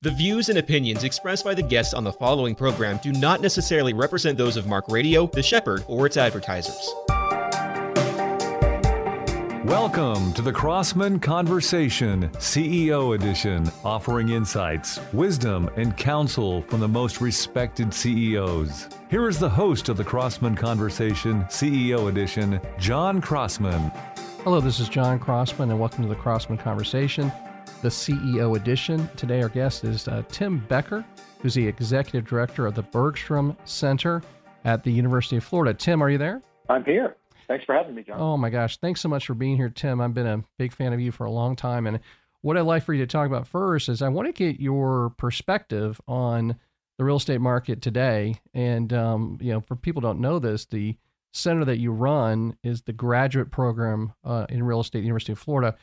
The views and opinions expressed by the guests on the following program do not necessarily represent those of Mark Radio, The Shepherd, or its advertisers. Welcome to the Crossman Conversation, CEO edition, offering insights, wisdom, and counsel from the most respected CEOs. Here is the host of the Crossman Conversation, CEO edition, John Crossman. Hello, this is John Crossman, and welcome to the Crossman Conversation the CEO edition. Today, our guest is uh, Tim Becker, who's the executive director of the Bergstrom Center at the University of Florida. Tim, are you there? I'm here. Thanks for having me, John. Oh my gosh, thanks so much for being here, Tim. I've been a big fan of you for a long time, and what I'd like for you to talk about first is I want to get your perspective on the real estate market today. And um, you know, for people don't know this, the center that you run is the graduate program uh, in real estate, University of Florida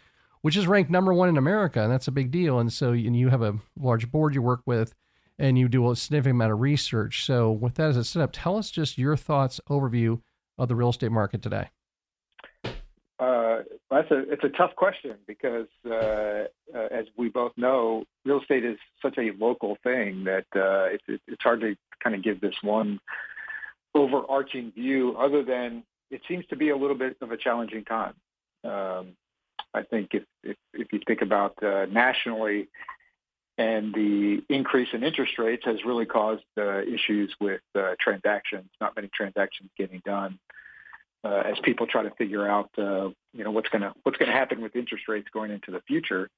which is ranked number one in America, and that's a big deal. And so, and you have a large board you work with, and you do a significant amount of research. So, with that as a setup, tell us just your thoughts, overview of the real estate market today. Uh, that's a it's a tough question because, uh, uh, as we both know, real estate is such a local thing that uh, it's it's hard to kind of give this one overarching view. Other than it seems to be a little bit of a challenging time. Um, I think if if, if you think about uh, nationally, and the increase in interest rates has really caused uh, issues with uh, transactions. Not many transactions getting done uh, as people try to figure out, uh, you know, what's going to what's going to happen with interest rates going into the future.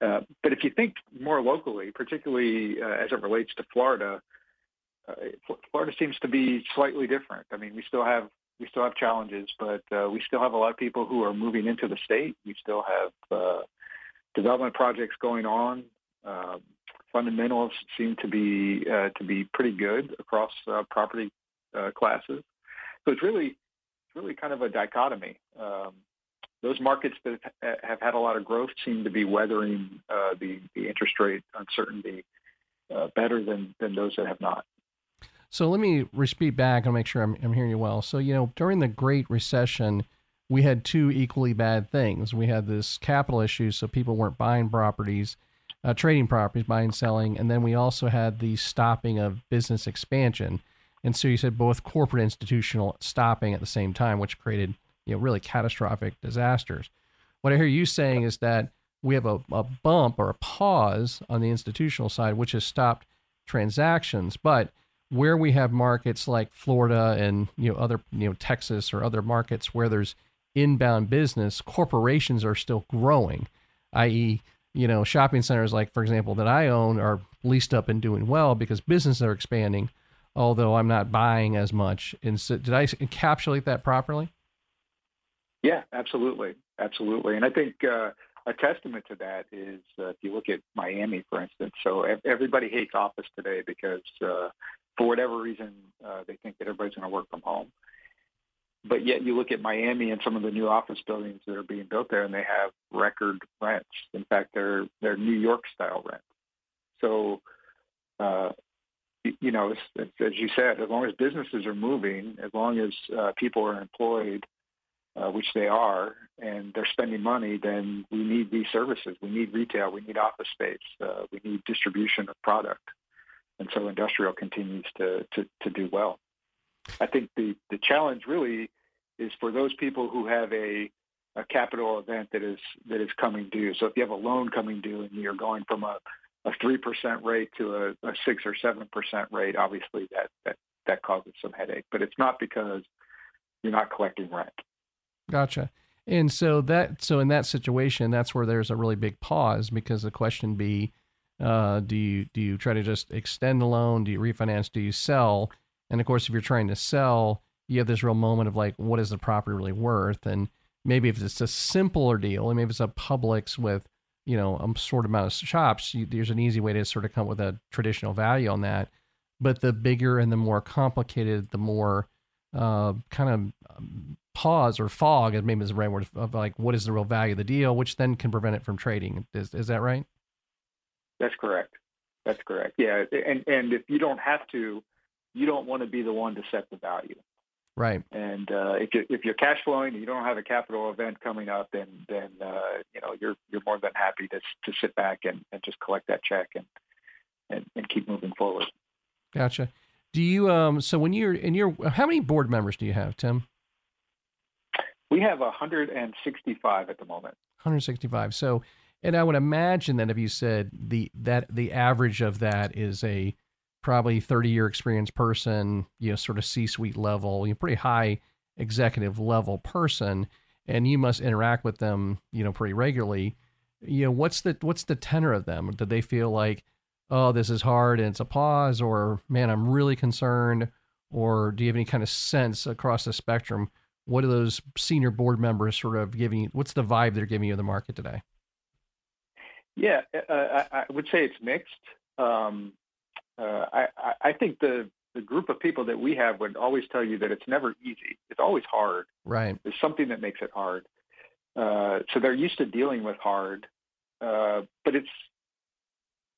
Uh, but if you think more locally, particularly as it relates to Florida, Florida seems to be slightly different. I mean, we still have we still have challenges, but uh, we still have a lot of people who are moving into the state. We still have uh, development projects going on. Um, fundamentals seem to be uh, to be pretty good across uh, property uh, classes. So it's really it's really kind of a dichotomy. Um, those markets that have had a lot of growth seem to be weathering uh, the, the interest rate uncertainty better than, than those that have not. So let me repeat back and make sure I'm, I'm hearing you well. So, you know, during the Great Recession, we had two equally bad things. We had this capital issue, so people weren't buying properties, uh, trading properties, buying, selling. And then we also had the stopping of business expansion. And so you said both corporate institutional stopping at the same time, which created, you know, really catastrophic disasters. What I hear you saying is that we have a, a bump or a pause on the institutional side, which has stopped transactions. But where we have markets like Florida and you know other you know Texas or other markets where there's inbound business, corporations are still growing, i.e., you know, shopping centers like for example that I own are leased up and doing well because businesses are expanding, although I'm not buying as much. And so, did I encapsulate that properly? Yeah, absolutely, absolutely. And I think uh, a testament to that is uh, if you look at Miami, for instance. So everybody hates office today because uh, for whatever reason, uh, they think that everybody's going to work from home. But yet, you look at Miami and some of the new office buildings that are being built there, and they have record rents. In fact, they're they're New York style rents. So, uh, you know, as, as, you said, as long as businesses are moving, as long as uh, people are employed, uh, which they are, and they're spending money, then we need these services. We need retail. We need office space. Uh, we need distribution of product and so industrial continues to, to, to do well. I think the, the challenge really is for those people who have a, a capital event that is that is coming due. So if you have a loan coming due and you're going from a a three percent rate to a, a six or seven percent rate, obviously that, that that causes some headache. But it's not because you're not collecting rent. Gotcha. And so that so in that situation, that's where there's a really big pause because the question be uh, do you do you try to just extend the loan? Do you refinance? Do you sell? And of course, if you're trying to sell, you have this real moment of like, what is the property really worth? And maybe if it's a simpler deal, and maybe it's a Publix with you know a sort of amount of shops, you, there's an easy way to sort of come up with a traditional value on that. But the bigger and the more complicated, the more uh, kind of um, pause or fog, maybe is the right word of like what is the real value of the deal, which then can prevent it from trading. Is is that right? That's correct. That's correct. Yeah, and and if you don't have to, you don't want to be the one to set the value. Right. And uh, if you if you're cash flowing and you don't have a capital event coming up, then then uh, you know you're you're more than happy to to sit back and, and just collect that check and, and and keep moving forward. Gotcha. Do you um so when you're in your how many board members do you have, Tim? We have 165 at the moment. 165. So and I would imagine that if you said the that the average of that is a probably 30 year experience person, you know, sort of C suite level, you know, pretty high executive level person, and you must interact with them, you know, pretty regularly. You know, what's the what's the tenor of them? Do they feel like, oh, this is hard and it's a pause, or man, I'm really concerned, or do you have any kind of sense across the spectrum? What are those senior board members sort of giving you? What's the vibe they're giving you in the market today? Yeah, uh, I, I, would say it's mixed. Um, uh, I, I think the the group of people that we have would always tell you that it's never easy. It's always hard. Right. There's something that makes it hard. Uh, so they're used to dealing with hard, uh, but it's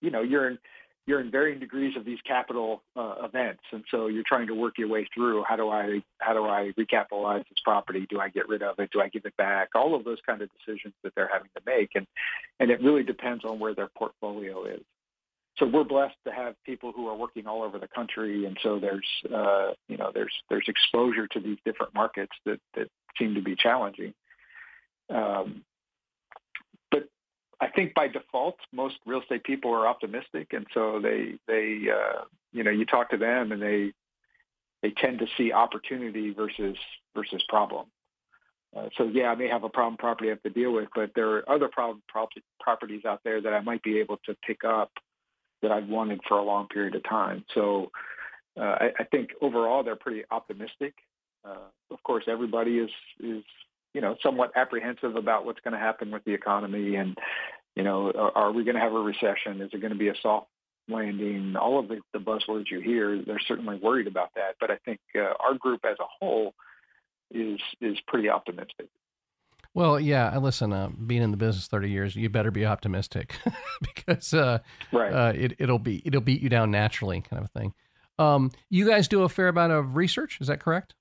you know you're in you're in varying degrees of these capital uh, events, and so you're trying to work your way through how do I how do I recapitalize this property? Do I get rid of it? Do I give it back? All of those kind of decisions that they're having to make, and and it really depends on where their portfolio is so we're blessed to have people who are working all over the country, and so there's uh, you know there's there's exposure to these different markets that that seem to be challenging. Um, I think by default, most real estate people are optimistic, and so they they uh, you know you talk to them and they they tend to see opportunity versus versus problem. Uh, so yeah, I may have a problem property I have to deal with, but there are other problem properties out there that I might be able to pick up that I've wanted for a long period of time. So uh, I, I, think overall they're pretty optimistic. Uh, of course, everybody is is you know somewhat apprehensive about what's going to happen with the economy, and you know, are, are we going to have a recession? Is it going to be a soft landing? All of the, the buzzwords you hear, they're certainly worried about that. But I think uh, our group as a whole is is pretty optimistic. Well, yeah. Listen, uh, being in the business thirty years, you better be optimistic because uh, right. uh, it, it'll be it'll beat you down naturally, kind of a thing. Um, you guys do a fair amount of research, is that correct?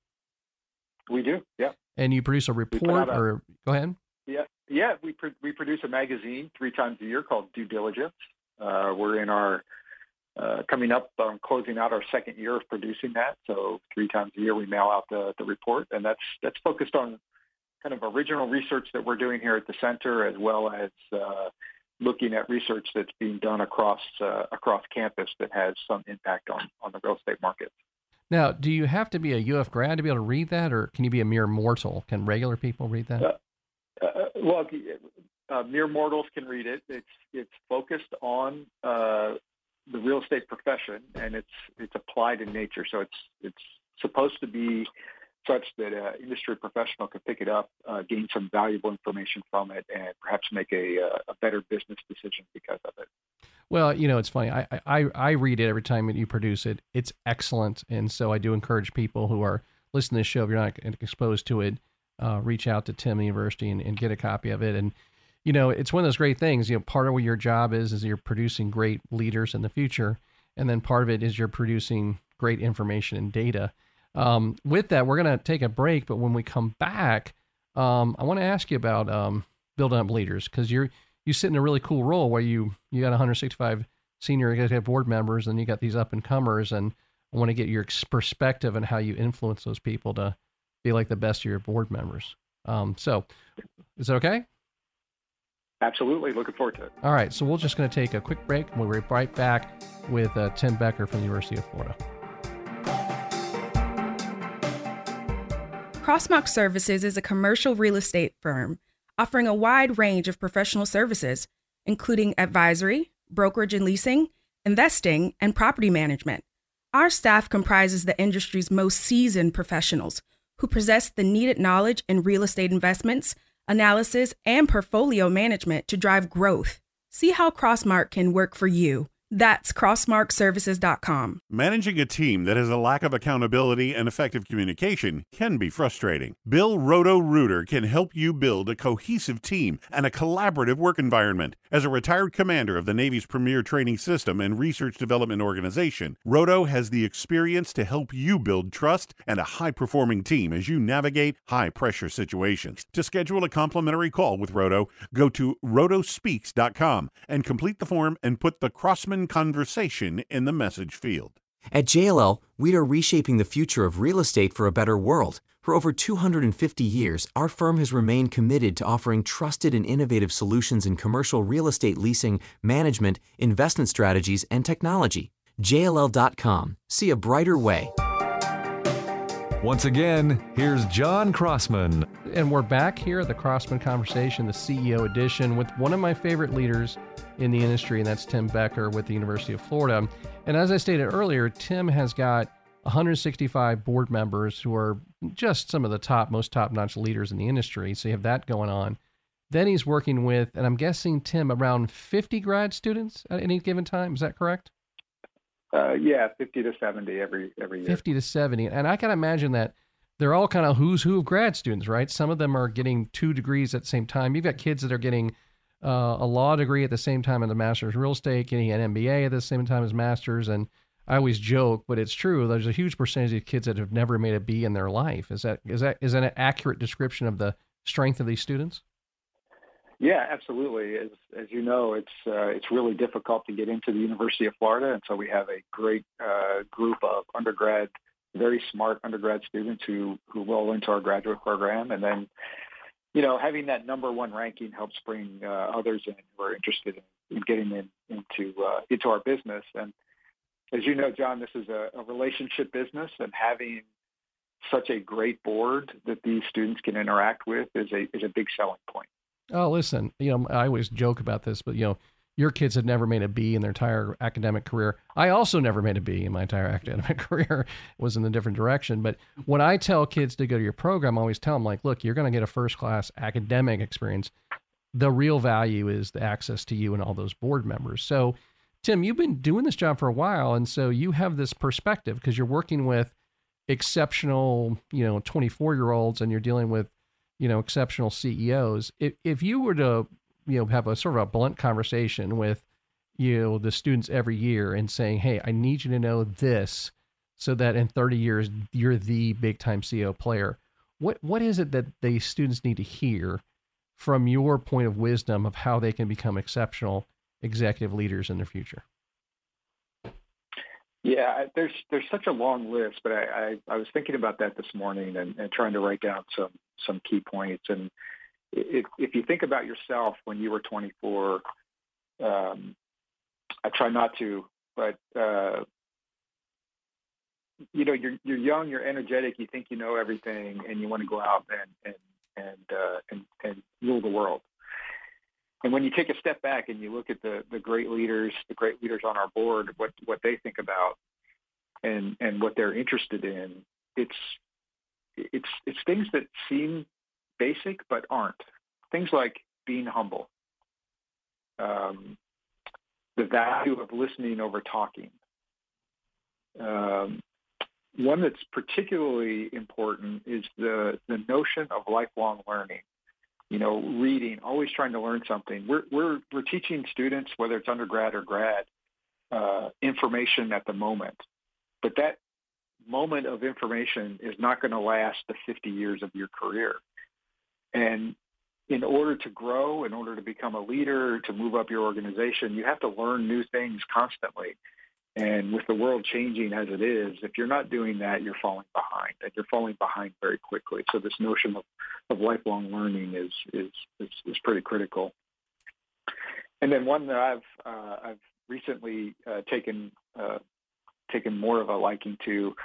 We do, yeah. And you produce a report, a, or go ahead. Yeah, yeah. We pr- we produce a magazine three times a year called Due Diligence. Uh, we're in our uh, coming up on closing out our second year of producing that. So three times a year we mail out the, the report, and that's that's focused on kind of original research that we're doing here at the center, as well as uh, looking at research that's being done across uh, across campus that has some impact on on the real estate market. Now, do you have to be a UF grad to be able to read that, or can you be a mere mortal? Can regular people read that? Uh, uh well, uh, mere mortals can read it. It's it's focused on uh, the real estate profession, and it's it's applied in nature. So it's it's supposed to be such that an industry professional can pick it up, uh, gain some valuable information from it, and perhaps make a, uh, a better business decision because of it. Well, you know, it's funny. I, I, I read it every time you produce it. It's excellent. And so I do encourage people who are listening to this show, if you're not exposed to it, uh, reach out to Tim University and, and get a copy of it. And, you know, it's one of those great things. You know, part of what your job is, is you're producing great leaders in the future. And then part of it is you're producing great information and data. Um, with that, we're going to take a break, but when we come back, um, I want to ask you about um, building up leaders because you're you sit in a really cool role where you you got 165 senior executive board members and you got these up and comers, and I want to get your perspective on how you influence those people to be like the best of your board members. Um, so, is that okay? Absolutely, looking forward to it. All right, so we're just going to take a quick break, and we'll be right back with uh, Tim Becker from the University of Florida. Crossmark Services is a commercial real estate firm offering a wide range of professional services, including advisory, brokerage and leasing, investing, and property management. Our staff comprises the industry's most seasoned professionals who possess the needed knowledge in real estate investments, analysis, and portfolio management to drive growth. See how Crossmark can work for you That's crossmarkservices.com. Managing a team that has a lack of accountability and effective communication can be frustrating. Bill Roto Rooter can help you build a cohesive team and a collaborative work environment. As a retired commander of the Navy's premier training system and research development organization, Roto has the experience to help you build trust and a high performing team as you navigate high pressure situations. To schedule a complimentary call with Roto, go to rotospeaks.com and complete the form and put the Crossman conversation in the message field. At JLL, we are reshaping the future of real estate for a better world. For over 250 years, our firm has remained committed to offering trusted and innovative solutions in commercial real estate leasing, management, investment strategies, and technology. JLL.com. See a brighter way. Once again, here's John Crossman. And we're back here at the Crossman Conversation, the CEO edition, with one of my favorite leaders in the industry, and that's Tim Becker with the University of Florida. And as I stated earlier, Tim has got 165 board members who are just some of the top, most top notch leaders in the industry. So you have that going on. Then he's working with, and I'm guessing, Tim, around 50 grad students at any given time. Is that correct? Uh, yeah, 50 to 70 every every year. 50 to 70. And I can imagine that they're all kind of who's who of grad students, right? Some of them are getting two degrees at the same time. You've got kids that are getting uh, a law degree at the same time as a master's real estate, getting an MBA at the same time as master's. And I always joke, but it's true. There's a huge percentage of kids that have never made a B in their life. Is that is that is that an accurate description of the strength of these students? Yeah, absolutely. As as you know, it's uh, it's really difficult to get into the University of Florida, and so we have a great uh, group of undergrad, very smart undergrad students who who roll into our graduate program, and then you know, having that number one ranking helps bring uh, others in who are interested in, in getting in, into uh, into our business. And as you know, John, this is a, a, relationship business, and having such a great board that these students can interact with is a is a big selling point. Oh, listen, you know, I always joke about this, but you know, your kids had never made a B in their entire academic career. I also never made a B in my entire academic career. It was in a different direction. But when I tell kids to go to your program, I always tell them, like, look, you're going to get a first class academic experience. The real value is the access to you and all those board members. So, Tim, you've been doing this job for a while. And so you have this perspective because you're working with exceptional, you know, 24 year olds and you're dealing with, you know, exceptional CEOs. If, if you were to you know have a sort of a blunt conversation with you know the students every year and saying hey i need you to know this so that in 30 years you're the big time ceo player what what is it that the students need to hear from your point of wisdom of how they can become exceptional executive leaders in the future yeah, there's there's such a long list, but I, I, I was thinking about that this morning and, and trying to write down some some key points. And if, if you think about yourself when you were 24, um, I try not to, but uh, you know, you're you're young, you're energetic, you think you know everything, and you want to go out and and and uh, and, and rule the world. And when you take a step back and you look at the the great leaders, the great leaders on our board, what what they think about and and what they're interested in, it's it's it's things that seem basic but aren't. Things like being humble, um, the value of listening over talking. Um, one that's particularly important is the, the notion of lifelong learning. You know, reading, always trying to learn something. We're, we're, we're teaching students, whether it's undergrad or grad, uh, information at the moment. But that moment of information is not going to last the 50 years of your career. And in order to grow, in order to become a leader, to move up your organization, you have to learn new things constantly. And with the world changing as it is, if you're not doing that, you're falling behind, and you're falling behind very quickly. So this notion of, of lifelong learning is, is is is pretty critical. And then one that I've uh, I've recently uh, taken uh, taken more of a liking to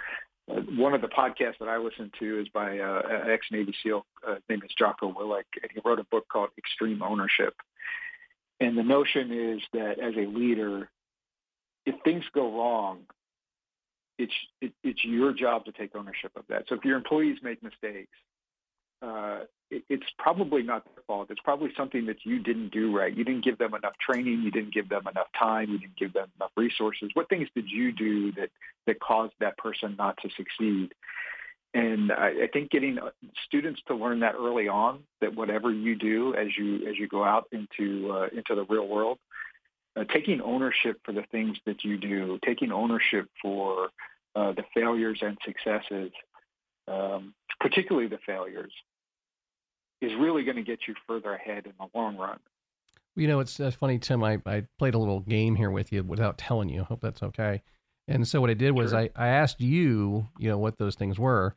one of the podcasts that I listen to is by uh, an ex Navy SEAL. Uh, name is Jocko Willink, and he wrote a book called Extreme Ownership. And the notion is that as a leader, if things go wrong, it's it, it's your job to take ownership of that. So if your employees make mistakes, uh, it's probably not their fault. It's probably something that you didn't do right. You didn't give them enough training. You didn't give them enough time. You didn't give them enough resources. What things did you do that that caused that person not to succeed? And I, I think getting uh, students to learn that early on, that whatever you do as you as you go out into uh, into the real world, uh, taking ownership for the things that you do, taking ownership for uh, the failures and successes, um, particularly the failures, is really going to get you further ahead in the long run. You know, it's, it's funny, Tim. I, I played a little game here with you without telling you. I Hope that's okay. And so what I did was sure. I, I asked you, you know, what those things were.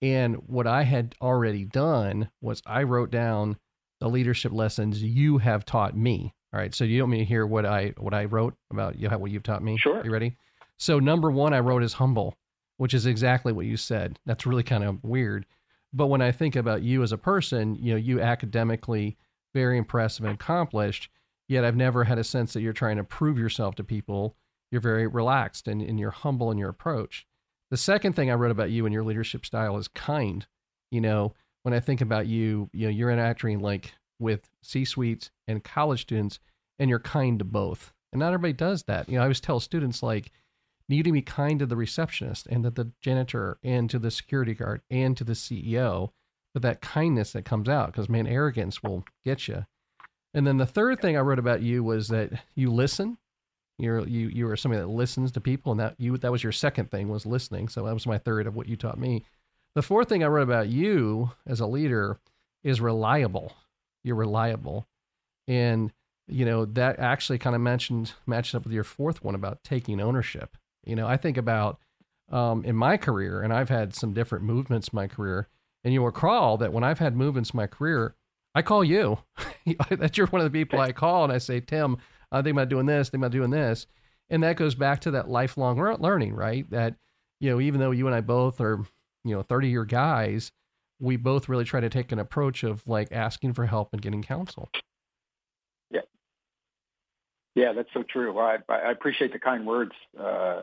And what I had already done was I wrote down the leadership lessons you have taught me. All right. So you want me to hear what I what I wrote about you what you've taught me? Sure. You ready? So number one I wrote is humble, which is exactly what you said. That's really kind of weird. But when I think about you as a person, you know, you academically very impressive and accomplished, yet I've never had a sense that you're trying to prove yourself to people. You're very relaxed and, and you're humble in your approach. The second thing I wrote about you and your leadership style is kind. You know, when I think about you, you know, you're interacting like with C suites and college students, and you're kind to both. And not everybody does that. You know, I always tell students like, need to be kind to the receptionist and to the janitor and to the security guard and to the CEO. But that kindness that comes out, because man, arrogance will get you. And then the third thing I wrote about you was that you listen you're you you are somebody that listens to people, and that you that was your second thing was listening. So that was my third of what you taught me. The fourth thing I wrote about you as a leader is reliable. You're reliable, and you know that actually kind of mentioned matches up with your fourth one about taking ownership. You know, I think about um, in my career, and I've had some different movements in my career. And you'll recall that when I've had movements in my career, I call you. that you're one of the people I call, and I say, Tim, I think about doing this, think about doing this. And that goes back to that lifelong learning, right? That, you know, even though you and I both are, you know, 30 year guys, we both really try to take an approach of like asking for help and getting counsel. Yeah. Yeah, that's so true. I, I appreciate the kind words. Uh,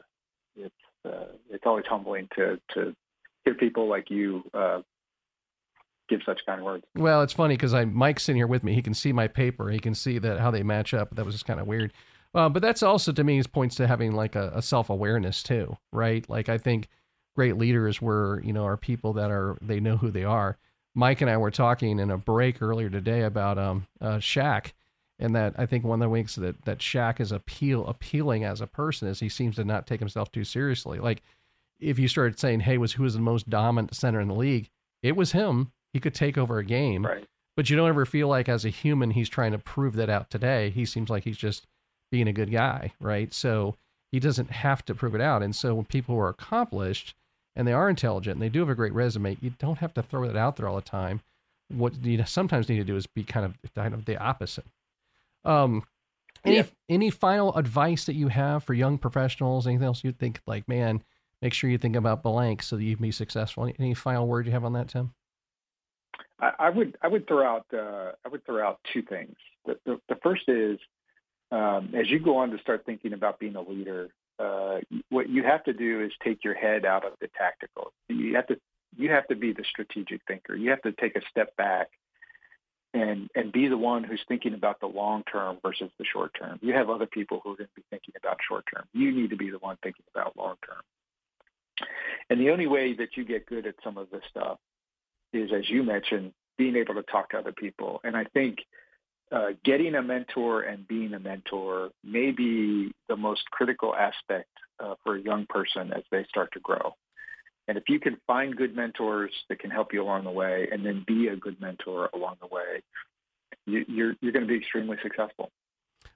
it's, uh, it's always humbling to, to hear people like you uh, give such kind words. Well, it's funny because I Mike's in here with me. He can see my paper. He can see that how they match up. That was just kind of weird. Uh, but that's also to me points to having like a, a self awareness too, right? Like I think great leaders were you know are people that are they know who they are. Mike and I were talking in a break earlier today about um uh, Shaq, and that I think one of the ways that that Shaq is appeal appealing as a person is he seems to not take himself too seriously. Like if you started saying, "Hey, was who was the most dominant center in the league?" It was him he could take over a game. Right. But you don't ever feel like as a human he's trying to prove that out today. He seems like he's just being a good guy, right? So he doesn't have to prove it out. And so when people are accomplished and they are intelligent and they do have a great resume, you don't have to throw that out there all the time. What you sometimes need to do is be kind of kind of the opposite. Um, any yeah. any final advice that you have for young professionals? Anything else you think like, man, make sure you think about blank so that you can be successful. Any, any final word you have on that, Tim? I, I would I would throw out uh, I would throw out two things. The, the, the first is um, as you go on to start thinking about being a leader, uh, what you have to do is take your head out of the tactical. You have to you have to be the strategic thinker. You have to take a step back and and be the one who's thinking about the long term versus the short term. You have other people who are going to be thinking about short term. You need to be the one thinking about long term. And the only way that you get good at some of this stuff is, as you mentioned, being able to talk to other people. And I think uh, getting a mentor and being a mentor may be the most critical aspect uh, for a young person as they start to grow. And if you can find good mentors that can help you along the way and then be a good mentor along the way, you, are you're, you're going to be extremely successful.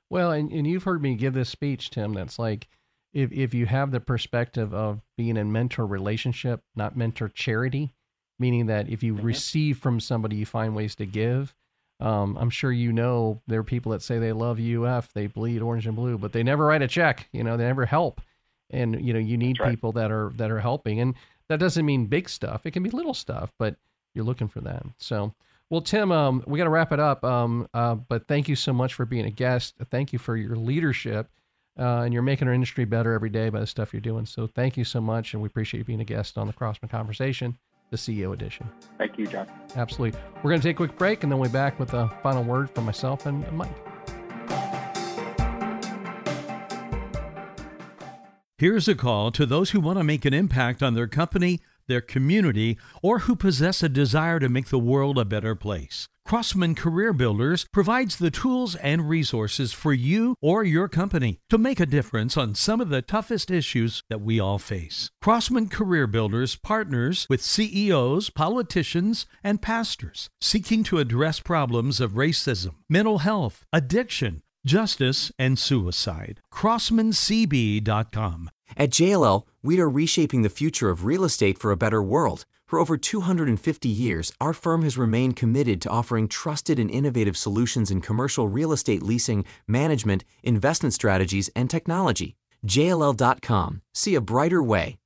Well, and, and you've heard me give this speech, Tim, that's like if, if you have the perspective of being in mentor relationship, not mentor charity, meaning that if you mm-hmm. receive from somebody, you find ways to give. Um, I'm sure you know there are people that say they love UF, they bleed orange and blue, but they never write a check. You know, they never help. And you know, you need right. people that are that are helping, and that doesn't mean big stuff. It can be little stuff, but you're looking for that. So, well, Tim, um, we got to wrap it up. Um, uh, but thank you so much for being a guest. Thank you for your leadership, uh, and you're making our industry better every day by the stuff you're doing. So, thank you so much, and we appreciate you being a guest on the Crossman Conversation. the CEO edition. Thank you, John. Absolutely. We're going to take a quick break and then we'll be back with a final word from myself and Mike. Here's a call to those who want to make an impact on their company, their community, or who possess a desire to make the world a better place. Crossman Career Builders provides the tools and resources for you or your company to make a difference on some of the toughest issues that we all face. Crossman Career Builders partners with CEOs, politicians, and pastors seeking to address problems of racism, mental health, addiction, justice, and suicide. CrossmanCB.com. At JLL, we are reshaping the future of real estate for a better world. For over 250 years, our firm has remained committed to offering trusted and innovative solutions in commercial real estate leasing, management, investment strategies, and technology. JLL.com. See a brighter way.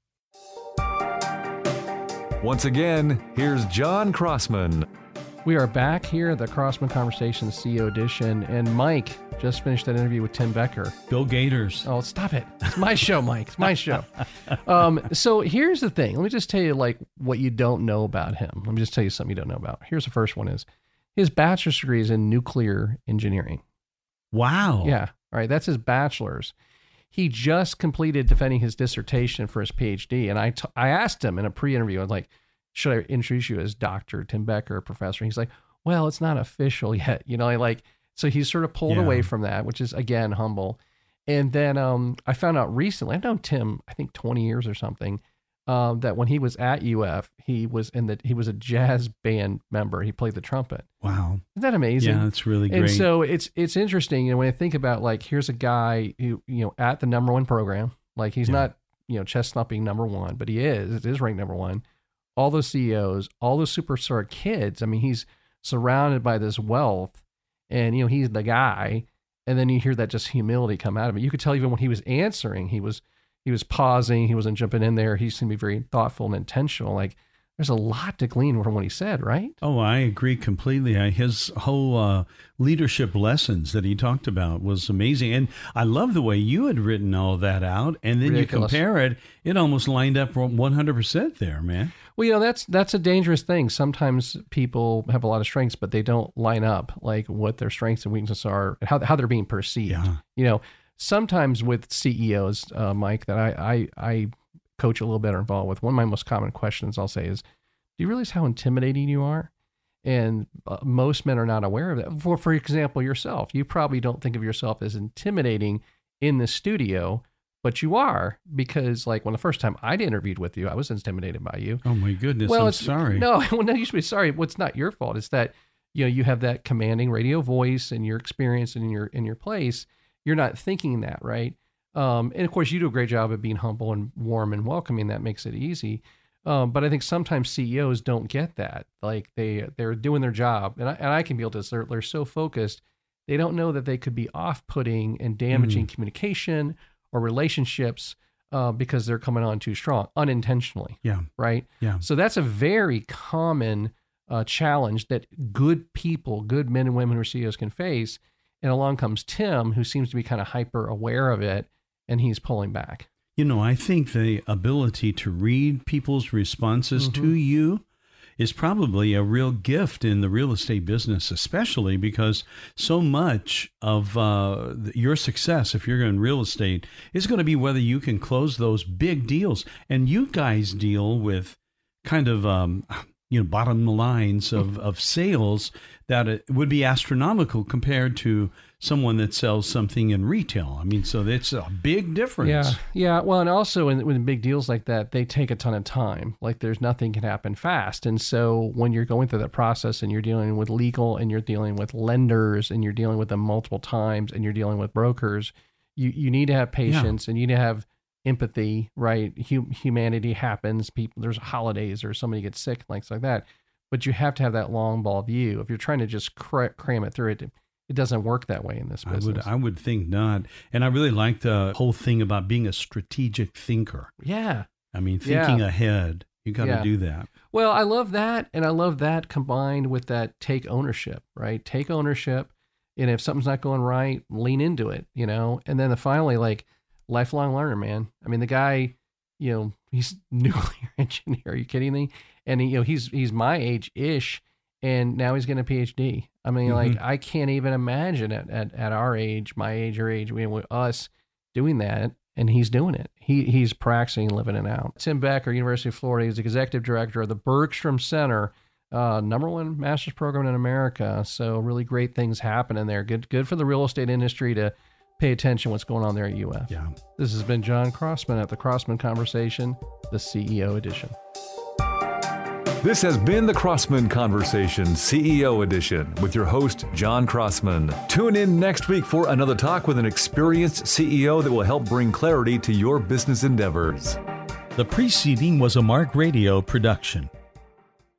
Once again, here's John Crossman. We are back here at the Crossman Conversation CEO edition, and Mike just finished that interview with Tim Becker. Go Gators. Oh, stop it. It's my show, Mike. It's my show. Um, so here's the thing. Let me just tell you like what you don't know about him. Let me just tell you something you don't know about. Here's the first one is his bachelor's degree is in nuclear engineering. Wow. Yeah. All right. That's his bachelor's. He just completed defending his dissertation for his PhD. And I, t- I asked him in a pre interview, I was like, should I introduce you as Dr. Tim Becker, professor? And he's like, well, it's not official yet. You know, I like, so he's sort of pulled Yeah. away from that, which is again humble. And then um, I found out recently, I've known Tim, I think 20 years or something, um, that when he was at UF, he was in the, he was a jazz band member. He played the trumpet. Wow. Isn't that amazing? Yeah, that's really great. And so it's it's interesting, you know, when I think about like here's a guy who, you know, at the number one program, like he's Yeah. not, you know, chest thumping number one, but he is, it is ranked number one. All those CEOs, all those superstar kids. I mean, he's surrounded by this wealth and you know, he's the guy. And then you hear that just humility come out of it. You could tell even when he was answering, he was he was pausing, he wasn't jumping in there. He seemed to be very thoughtful and intentional. Like there's a lot to glean from what he said, right? Oh, I agree completely. I, his whole uh, leadership lessons that he talked about was amazing, and I love the way you had written all that out, and then Ridiculous. you compare it. It almost lined up one hundred percent there, man. Well, you know that's that's a dangerous thing. Sometimes people have a lot of strengths, but they don't line up like what their strengths and weaknesses are, and how how they're being perceived. Yeah. You know, sometimes with CEOs, uh, Mike, that I, I I coach a little bit or involved with. One of my most common questions I'll say is, "Do you realize how intimidating you are?" And uh, most men are not aware of that. For for example, yourself, you probably don't think of yourself as intimidating in the studio, but you are because, like, when the first time I'd interviewed with you, I was intimidated by you Oh my goodness! well, I'm it's sorry. No, well, no, you should be sorry. What's not your fault? It's that you know you have that commanding radio voice and your experience and in your in your place. You're not thinking that, right? Um, and of course, you do a great job of being humble and warm and welcoming. That makes it easy. Um, but I think sometimes CEOs don't get that. Like they they're doing their job, and I, and I can be able to. They're, they're so focused, they don't know that they could be off-putting and damaging communication or relationships uh, because they're coming on too strong unintentionally Yeah, right? yeah. So that's a very common uh, challenge that good people, good men and women who are CEOs can face. And along comes Tim, who seems to be kind of hyper aware of it, and he's pulling back. You know, I think the ability to read people's responses to Mm-hmm. you is probably a real gift in the real estate business, especially because so much of uh, your success, if you're in real estate, is going to be whether you can close those big deals. And you guys deal with kind of, um, you know, bottom lines of, of sales that it would be astronomical compared to someone that sells something in retail. I mean, so it's a big difference. Yeah, yeah. Well, and also in, in big deals like that, they take a ton of time. Like there's nothing can happen fast. And so when you're going through that process and you're dealing with legal and you're dealing with lenders and you're dealing with them multiple times and you're dealing with brokers, you you need to have patience and you need to have empathy. Right? Hum- humanity happens. People there's holidays or somebody gets sick, like like that. But you have to have that long ball view. If you're trying to just cra- cram it through it, it doesn't work that way in this business. I would I would think not. And I really like the whole thing about being a strategic thinker. yeah. I mean, Yeah. thinking ahead. You got to Yeah. do that. Well, I love that. And I love that combined with that take ownership, right? Take ownership. And if something's not going right, lean into it, you know? And then the finally, like, lifelong learner, man. I mean, the guy, you know, he's nuclear engineer. Are you kidding me? And he, you know, he's he's my age ish, and now he's getting a PhD. I mean, mm-hmm. like I can't even imagine at, at at our age, my age or age, we with us doing that, and he's doing it. He he's practicing, living it out. Tim Becker, University of Florida, he's executive director of the Bergstrom Center. Uh, number one master's program in America. So really great things happening there. Good, good for the real estate industry to pay attention what's going on there at UF. Yeah. This has been John Crossman at the Crossman Conversation, the CEO edition. This has been the Crossman Conversation CEO edition with your host, John Crossman. Tune in next week for another talk with an experienced CEO that will help bring clarity to your business endeavors. The preceding was a Mark Radio production.